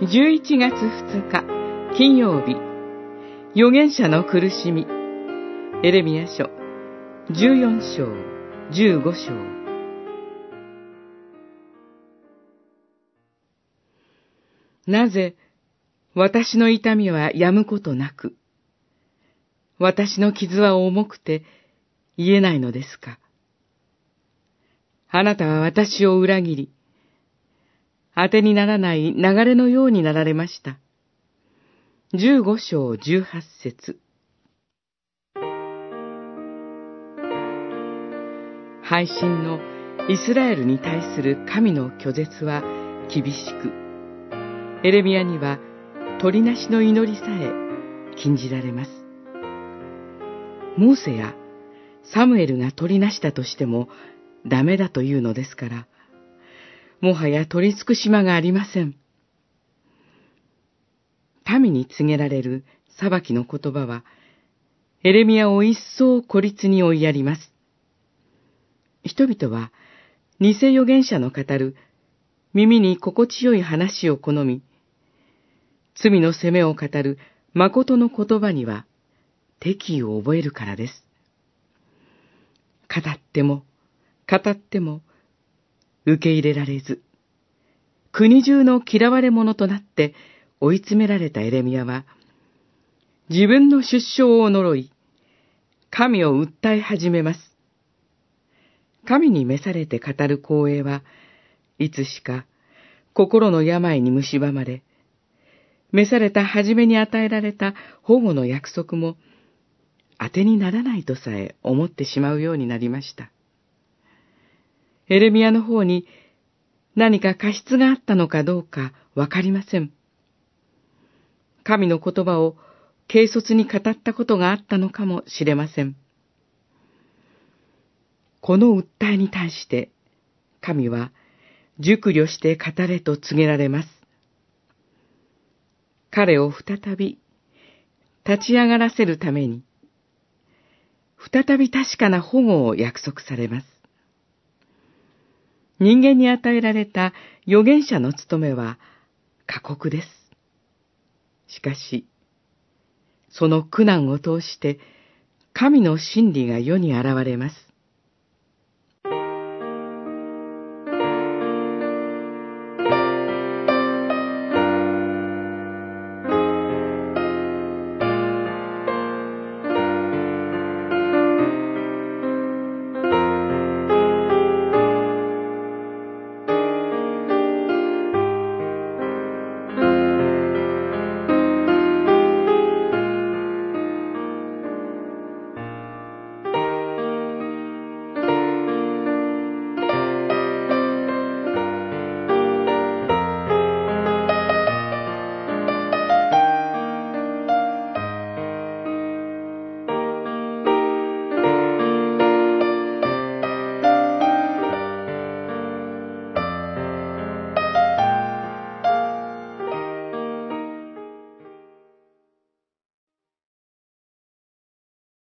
11月2日金曜日。預言者の苦しみ。エレミヤ書。14章15章。なぜ私の痛みは止むことなく私の傷は重くて言えないのですか？あなたは私を裏切り、当てにならない流れのようになられました。十五章十八節配信のイスラエルに対する神の拒絶は厳しく、エレミアには鳥なしの祈りさえ禁じられます。モーセやサムエルが取りなしたとしてもダメだというのですから、もはや取り尽くし間がありません。民に告げられる裁きの言葉は、エレミアを一層孤立に追いやります。人々は、偽預言者の語る耳に心地よい話を好み、罪の責めを語る誠の言葉には敵意を覚えるからです。語っても、語っても、受け入れられず、国中の嫌われ者となって追い詰められたエレミアは、自分の出生を呪い、神を訴え始めます。神に召されて語る光栄はいつしか心の病に蝕まれ、召された初めに与えられた保護の約束も当てにならないとさえ思ってしまうようになりました。エレミアの方に何か過失があったのかどうかわかりません。神の言葉を軽率に語ったことがあったのかもしれません。この訴えに対して、神は熟慮して語れと告げられます。彼を再び立ち上がらせるために、再び確かな保護を約束されます。人間に与えられた預言者の務めは過酷です。しかし、その苦難を通して神の真理が世に現れます。